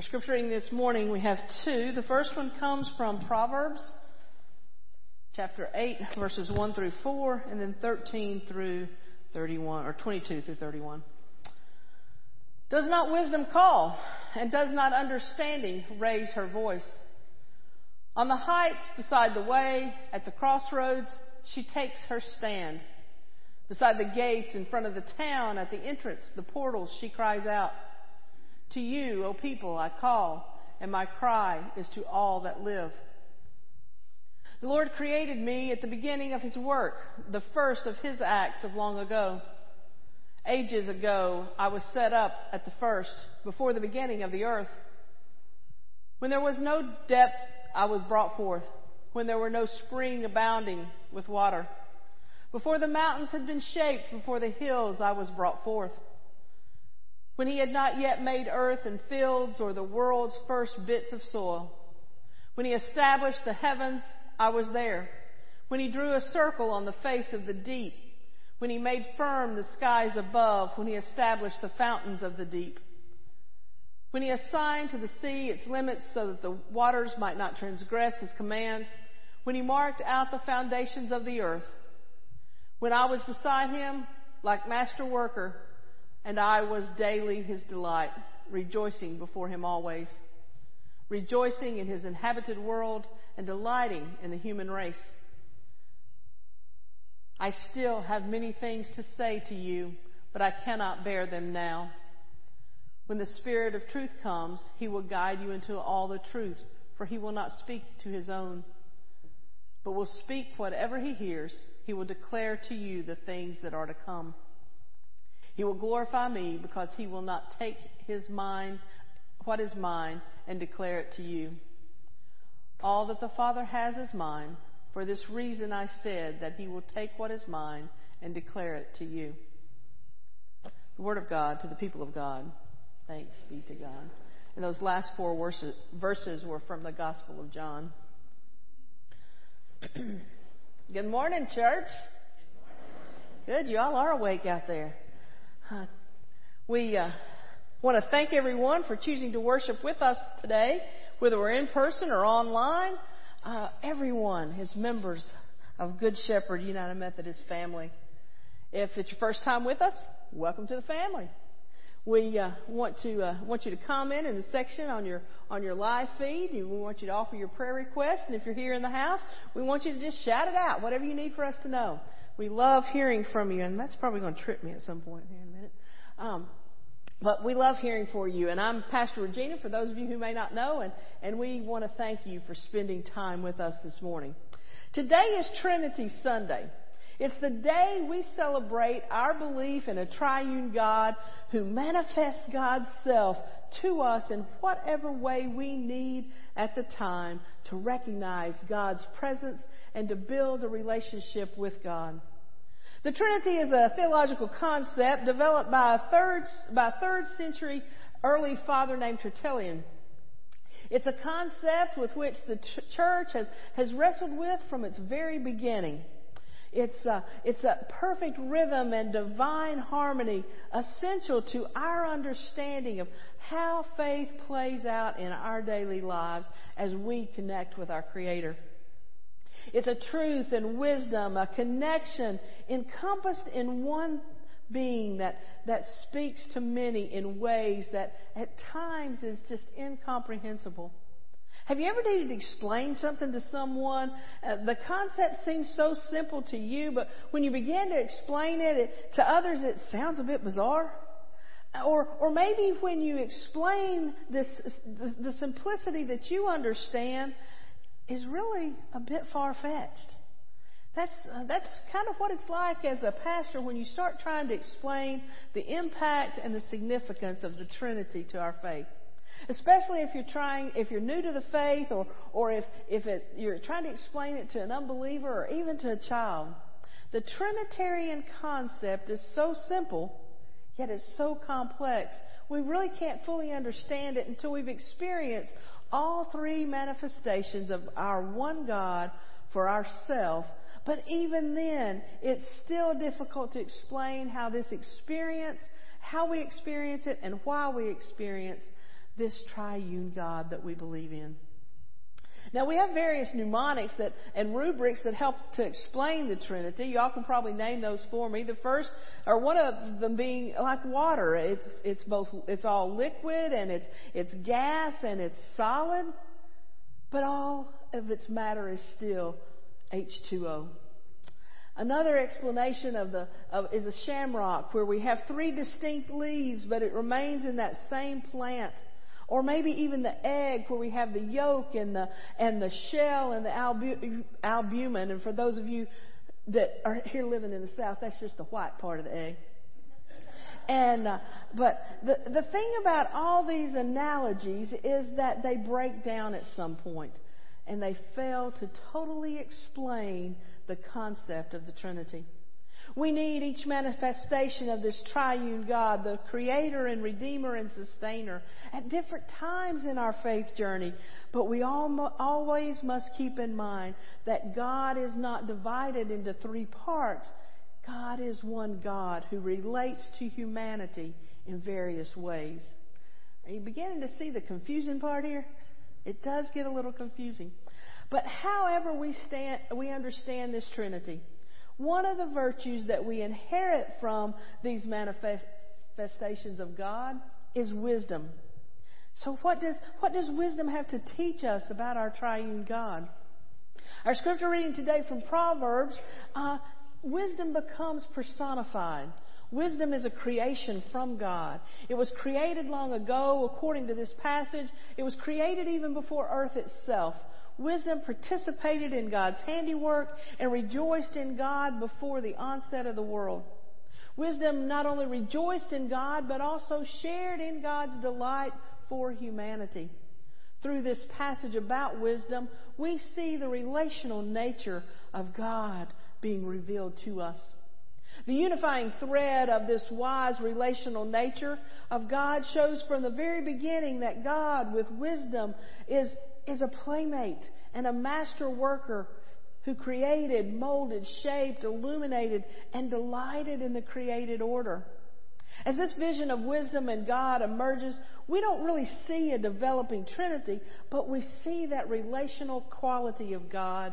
Our scripture reading this morning, we have two. The first one comes from Proverbs chapter 8, verses 1 through 4, and then 13 through 31, or 22 through 31. Does not wisdom call, and does not understanding raise her voice? On the heights beside the way, at the crossroads, she takes her stand. Beside the gates in front of the town, at the entrance, the portals, she cries out, To you, O people, I call, and my cry is to all that live. The Lord created me at the beginning of His work, the first of His acts of long ago. Ages ago, I was set up at the first, before the beginning of the earth. When there was no depth, I was brought forth. When there were no spring abounding with water. Before the mountains had been shaped, before the hills, I was brought forth. When he had not yet made earth and fields or the world's first bits of soil. When he established the heavens I was there. When he drew a circle on the face of the deep, when he made firm the skies above, when he established the fountains of the deep, when he assigned to the sea its limits so that the waters might not transgress his command, when he marked out the foundations of the earth, when I was beside him like master worker, and I was daily his delight, rejoicing before him always, rejoicing in his inhabited world and delighting in the human race. I still have many things to say to you, but I cannot bear them now. When the Spirit of truth comes, he will guide you into all the truth, for he will not speak to his own, but will speak whatever he hears. He will declare to you the things that are to come. He will glorify me because he will not take his mind, what is mine, and declare it to you. All that the Father has is mine. For this reason I said that he will take what is mine and declare it to you. The Word of God to the people of God. Thanks be to God. And those last four verses were from the Gospel of John. Good morning, church. Good, you all are awake out there. Uh, we uh, want to thank everyone for choosing to worship with us today whether we're in person or online, uh, everyone is members of Good Shepherd United Methodist family. If it's your first time with us, welcome to the family. We uh, want to uh, want you to comment in the section on your on your live feed. We want you to offer your prayer requests, and if you're here in the house, we want you to just shout it out, whatever you need for us to know. We love hearing from you, and that's probably going to trip me at some point here. Um, but we love hearing for you. And I'm Pastor Regina, for those of you who may not know, and, and we want to thank you for spending time with us this morning. Today is Trinity Sunday. It's the day we celebrate our belief in a triune God who manifests God's self to us in whatever way we need at the time to recognize God's presence and to build a relationship with God. The Trinity is a theological concept developed by a third, by a third century early father named Tertullian. It's a concept with which the church has, has wrestled with from its very beginning. It's a, it's a perfect rhythm and divine harmony essential to our understanding of how faith plays out in our daily lives as we connect with our Creator. It's a truth and wisdom, a connection encompassed in one being that, that speaks to many in ways that at times is just incomprehensible. Have you ever needed to explain something to someone? Uh, the concept seems so simple to you, but when you begin to explain it, it to others, it sounds a bit bizarre. Or, or maybe when you explain this, the, the simplicity that you understand, is really a bit far fetched. That's, uh, that's kind of what it's like as a pastor when you start trying to explain the impact and the significance of the Trinity to our faith. Especially if you're trying, if you're new to the faith or, or if, if it, you're trying to explain it to an unbeliever or even to a child. The Trinitarian concept is so simple, yet it's so complex. We really can't fully understand it until we've experienced all three manifestations of our one God for ourself. But even then, it's still difficult to explain how this experience, how we experience it, and why we experience this triune God that we believe in. Now we have various mnemonics that and rubrics that help to explain the Trinity. Y'all can probably name those for me. The first, or one of them being like water. It's it's both it's all liquid and it's it's gas and it's solid, but all of its matter is still H2O. Another explanation of the of, is a shamrock, where we have three distinct leaves, but it remains in that same plant. Or maybe even the egg, where we have the yolk and the and the shell and the albu- albumin. And for those of you that are here living in the South, that's just the white part of the egg. And uh, but the the thing about all these analogies is that they break down at some point, and they fail to totally explain the concept of the Trinity. We need each manifestation of this triune God, the creator and redeemer and sustainer, at different times in our faith journey. But we always must keep in mind that God is not divided into three parts. God is one God who relates to humanity in various ways. Are you beginning to see the confusing part here? It does get a little confusing. But however we stand, we understand this Trinity, one of the virtues that we inherit from these manifestations of God is wisdom. So what does, what does wisdom have to teach us about our triune God? Our scripture reading today from Proverbs, uh, wisdom becomes personified. Wisdom is a creation from God. It was created long ago, according to this passage. It was created even before earth itself. Wisdom participated in God's handiwork and rejoiced in God before the onset of the world. Wisdom not only rejoiced in God, but also shared in God's delight for humanity. Through this passage about wisdom, we see the relational nature of God being revealed to us. The unifying thread of this wise relational nature of God shows from the very beginning that God, with wisdom, is is a playmate and a master worker who created, molded, shaped, illuminated, and delighted in the created order. As this vision of wisdom and God emerges, we don't really see a developing Trinity, but we see that relational quality of God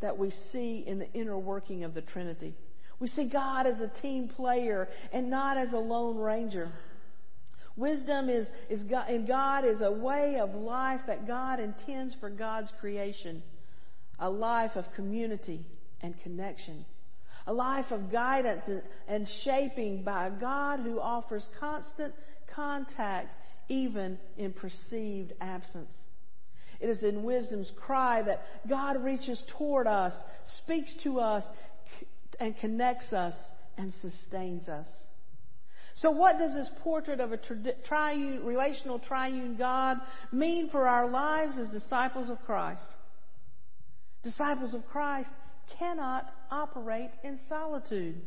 that we see in the inner working of the Trinity. We see God as a team player and not as a lone ranger. Wisdom is, is God, in God is a way of life that God intends for God's creation. A life of community and connection. A life of guidance and, and shaping by a God who offers constant contact even in perceived absence. It is in wisdom's cry that God reaches toward us, speaks to us, and connects us and sustains us. So what does this portrait of a triune, relational triune God mean for our lives as disciples of Christ? Disciples of Christ cannot operate in solitude.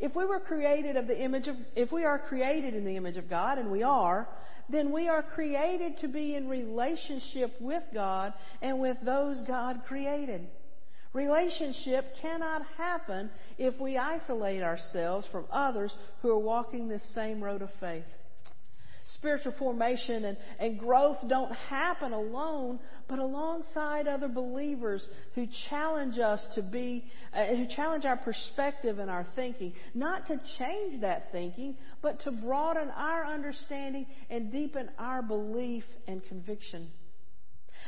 If we were created of the image of, if we are created in the image of God, and we are, then we are created to be in relationship with God and with those God created. Relationship cannot happen if we isolate ourselves from others who are walking this same road of faith. Spiritual formation and, and growth don't happen alone, but alongside other believers who challenge us to be, uh, who challenge our perspective and our thinking. Not to change that thinking, but to broaden our understanding and deepen our belief and conviction.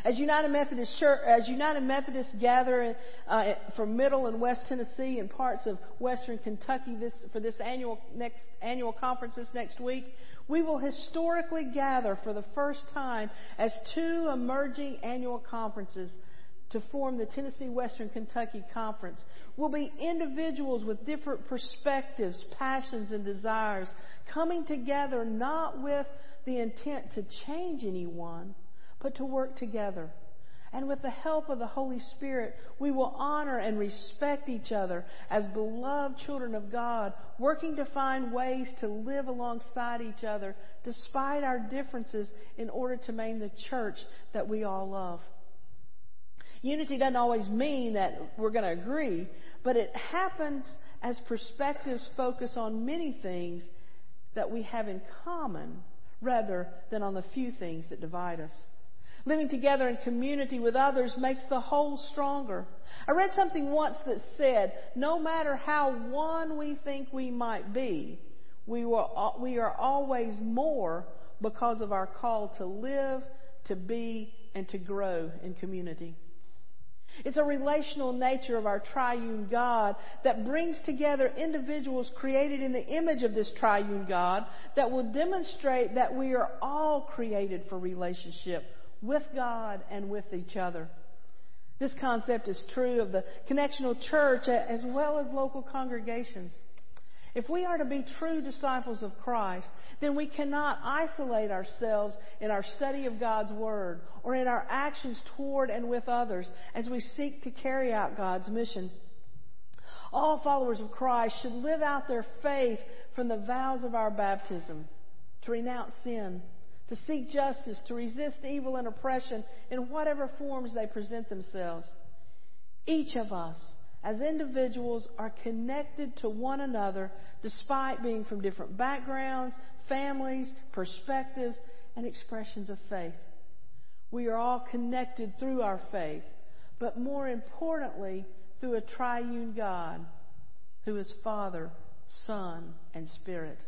As United Methodist Church, as United Methodists gather uh, from Middle and West Tennessee and parts of Western Kentucky this, for this annual next annual conference this next week, we will historically gather for the first time as two emerging annual conferences to form the Tennessee Western Kentucky Conference. We'll be individuals with different perspectives, passions, and desires coming together not with the intent to change anyone but to work together. And with the help of the Holy Spirit, we will honor and respect each other as beloved children of God, working to find ways to live alongside each other despite our differences in order to maintain the church that we all love. Unity doesn't always mean that we're going to agree, but it happens as perspectives focus on many things that we have in common rather than on the few things that divide us. Living together in community with others makes the whole stronger. I read something once that said, no matter how one we think we might be, we, we are always more because of our call to live, to be, and to grow in community. It's a relational nature of our triune God that brings together individuals created in the image of this triune God that will demonstrate that we are all created for relationship with God and with each other. This concept is true of the connectional church as well as local congregations. If we are to be true disciples of Christ, then we cannot isolate ourselves in our study of God's Word or in our actions toward and with others as we seek to carry out God's mission. All followers of Christ should live out their faith from the vows of our baptism to renounce sin, to seek justice, to resist evil and oppression in whatever forms they present themselves. Each of us, as individuals, are connected to one another despite being from different backgrounds, families, perspectives, and expressions of faith. We are all connected through our faith, but more importantly, through a triune God who is Father, Son, and Spirit.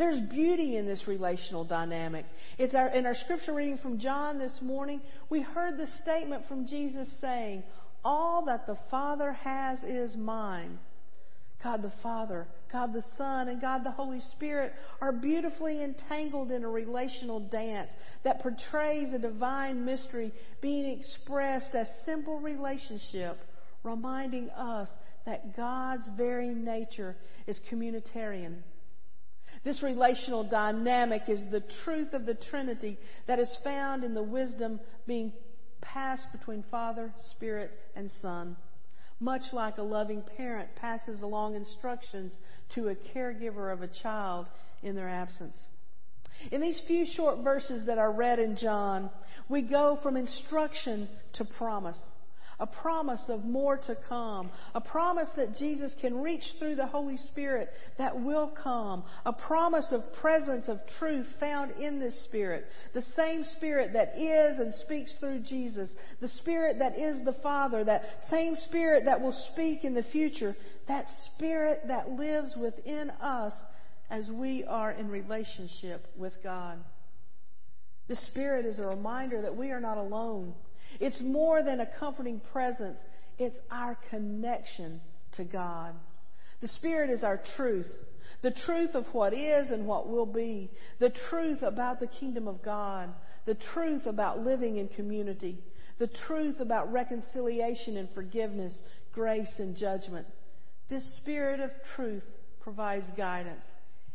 There's beauty in this relational dynamic. It's our, in our scripture reading from John this morning, we heard the statement from Jesus saying, All that the Father has is mine. God the Father, God the Son, and God the Holy Spirit are beautifully entangled in a relational dance that portrays a divine mystery being expressed as simple relationship, reminding us that God's very nature is communitarian. This relational dynamic is the truth of the Trinity that is found in the wisdom being passed between Father, Spirit, and Son. Much like a loving parent passes along instructions to a caregiver of a child in their absence. In these few short verses that are read in John, we go from instruction to promise a promise of more to come, a promise that Jesus can reach through the Holy Spirit that will come, a promise of presence of truth found in this Spirit, the same Spirit that is and speaks through Jesus, the Spirit that is the Father, that same Spirit that will speak in the future, that Spirit that lives within us as we are in relationship with God. The Spirit is a reminder that we are not alone. It's more than a comforting presence, it's our connection to God. The Spirit is our truth. The truth of what is and what will be. The truth about the kingdom of God. The truth about living in community. The truth about reconciliation and forgiveness, grace and judgment. This Spirit of truth provides guidance.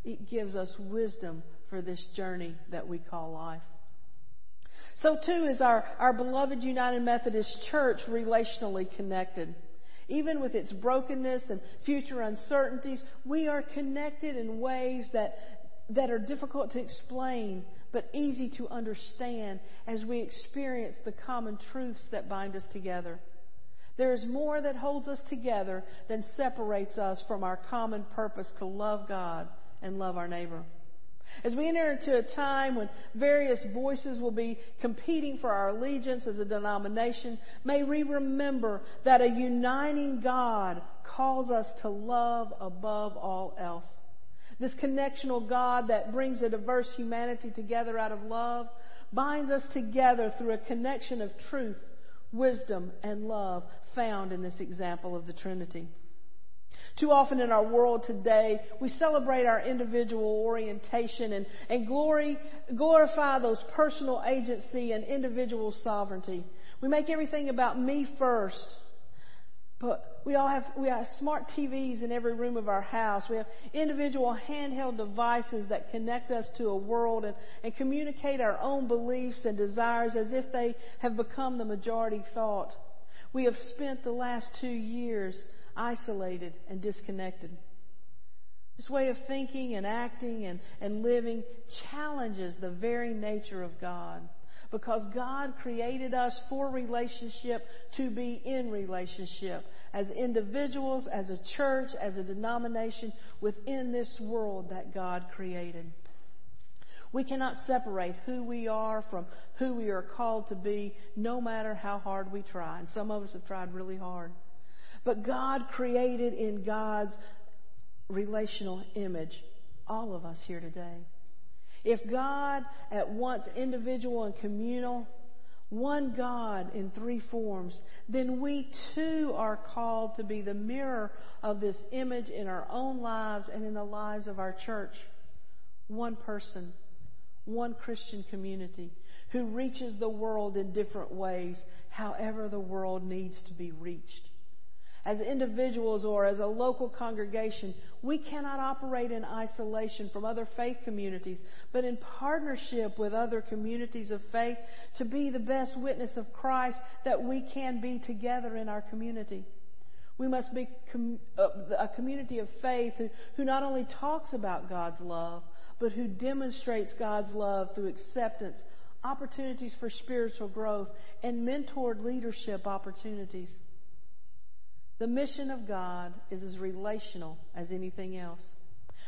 It gives us wisdom for this journey that we call life. So too is our, our beloved United Methodist Church relationally connected. Even with its brokenness and future uncertainties, we are connected in ways that, that are difficult to explain, but easy to understand as we experience the common truths that bind us together. There is more that holds us together than separates us from our common purpose to love God and love our neighbor. As we enter into a time when various voices will be competing for our allegiance as a denomination, may we remember that a uniting God calls us to love above all else. This connectional God that brings a diverse humanity together out of love binds us together through a connection of truth, wisdom, and love found in this example of the Trinity. Too often in our world today, we celebrate our individual orientation and, and glory, glorify those personal agency and individual sovereignty. We make everything about me first. But we all have, we have smart TVs in every room of our house. We have individual handheld devices that connect us to a world and, and communicate our own beliefs and desires as if they have become the majority thought. We have spent the last two years isolated and disconnected. This way of thinking and acting and, and living challenges the very nature of God. Because God created us for relationship to be in relationship as individuals, as a church, as a denomination within this world that God created. We cannot separate who we are from who we are called to be, no matter how hard we try. And some of us have tried really hard. But God created in God's relational image all of us here today. If God, at once individual and communal, one God in three forms, then we too are called to be the mirror of this image in our own lives and in the lives of our church. One person, one Christian community who reaches the world in different ways, however the world needs to be reached as individuals or as a local congregation, we cannot operate in isolation from other faith communities, but in partnership with other communities of faith to be the best witness of Christ that we can be together in our community. We must be uh, a community of faith who, who not only talks about God's love, but who demonstrates God's love through acceptance, opportunities for spiritual growth, and mentored leadership opportunities. The mission of God is as relational as anything else.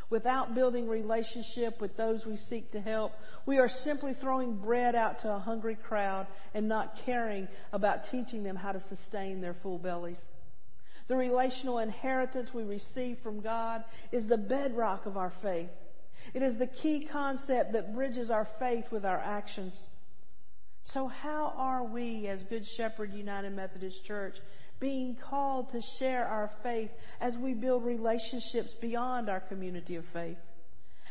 Without building relationship with those we seek to help, we are simply throwing bread out to a hungry crowd and not caring about teaching them how to sustain their full bellies. The relational inheritance we receive from God is the bedrock of our faith. It is the key concept that bridges our faith with our actions. So how are we as Good Shepherd United Methodist Church being called to share our faith as we build relationships beyond our community of faith?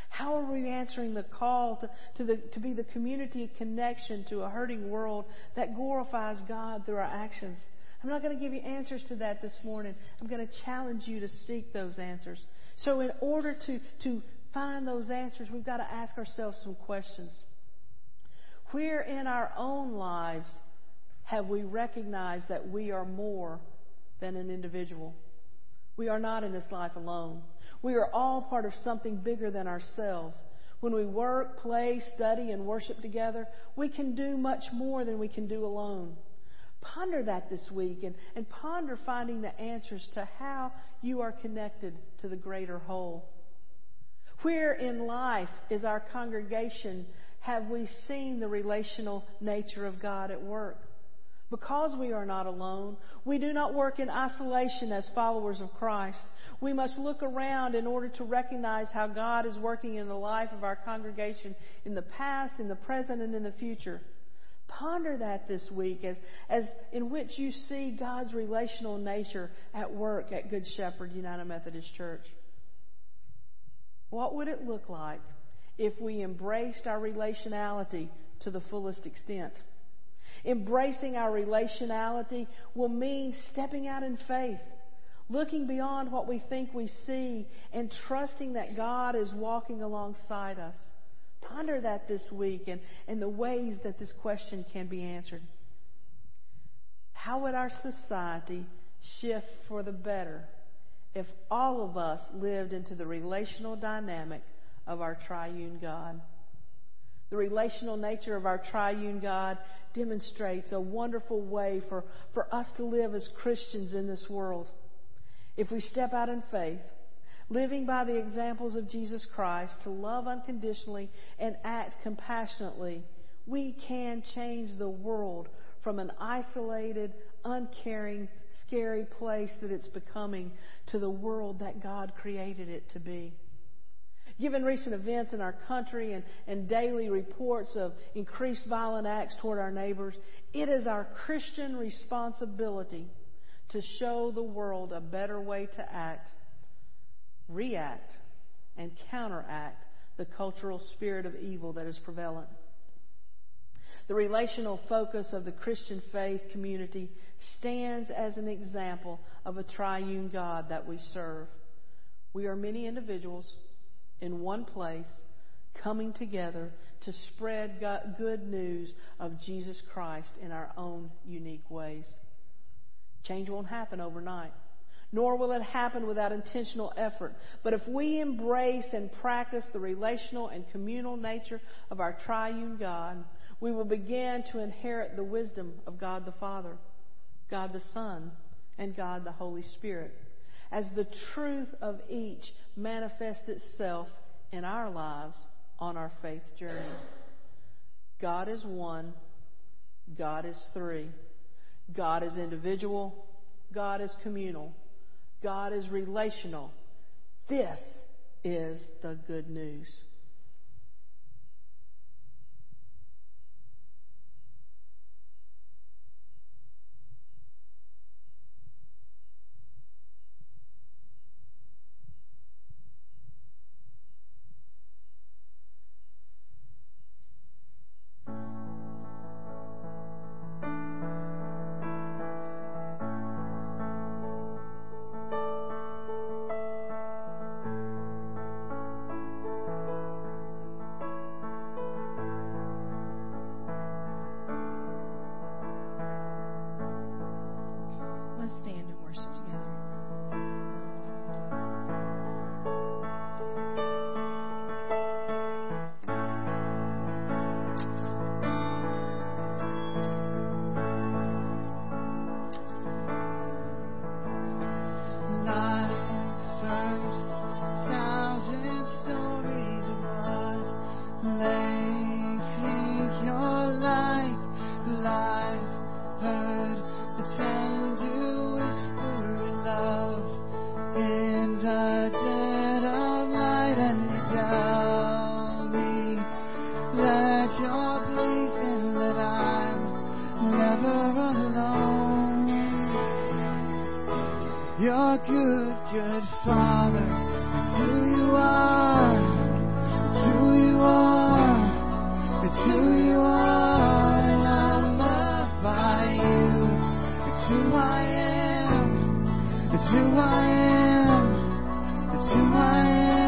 How are we answering the call to, to, the, to be the community of connection to a hurting world that glorifies God through our actions? I'm not going to give you answers to that this morning. I'm going to challenge you to seek those answers. So, in order to, to find those answers, we've got to ask ourselves some questions. Where in our own lives have we recognized that we are more than an individual. We are not in this life alone. We are all part of something bigger than ourselves. When we work, play, study, and worship together, we can do much more than we can do alone. Ponder that this week and, and ponder finding the answers to how you are connected to the greater whole. Where in life is our congregation have we seen the relational nature of God at work? Because we are not alone, we do not work in isolation as followers of Christ. We must look around in order to recognize how God is working in the life of our congregation in the past, in the present, and in the future. Ponder that this week as, as in which you see God's relational nature at work at Good Shepherd United Methodist Church. What would it look like if we embraced our relationality to the fullest extent? Embracing our relationality will mean stepping out in faith, looking beyond what we think we see, and trusting that God is walking alongside us. Ponder that this week and, and the ways that this question can be answered. How would our society shift for the better if all of us lived into the relational dynamic of our triune God? The relational nature of our triune God demonstrates a wonderful way for, for us to live as Christians in this world. If we step out in faith, living by the examples of Jesus Christ to love unconditionally and act compassionately, we can change the world from an isolated, uncaring, scary place that it's becoming to the world that God created it to be. Given recent events in our country and, and daily reports of increased violent acts toward our neighbors, it is our Christian responsibility to show the world a better way to act, react, and counteract the cultural spirit of evil that is prevalent. The relational focus of the Christian faith community stands as an example of a triune God that we serve. We are many individuals in one place, coming together to spread good news of Jesus Christ in our own unique ways. Change won't happen overnight, nor will it happen without intentional effort. But if we embrace and practice the relational and communal nature of our triune God, we will begin to inherit the wisdom of God the Father, God the Son, and God the Holy Spirit as the truth of each manifests itself in our lives on our faith journey. God is one. God is three. God is individual. God is communal. God is relational. This is the good news. Who you are.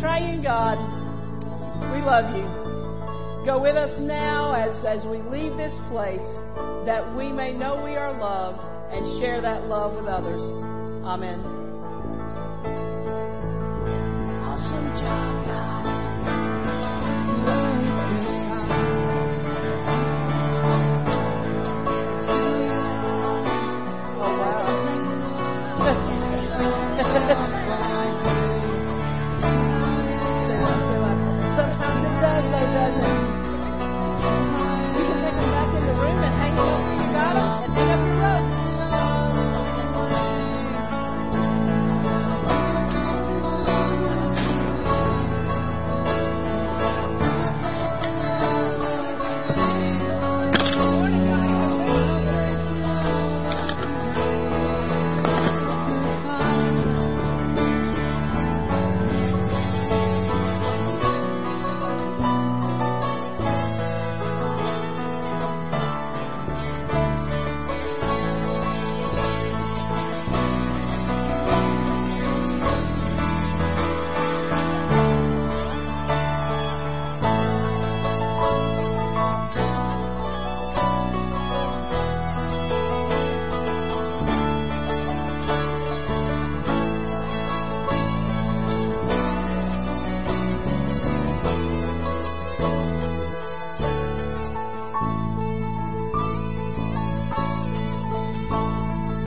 Triune God, we love you. Go with us now as, as we leave this place that we may know we are loved and share that love with others. Amen.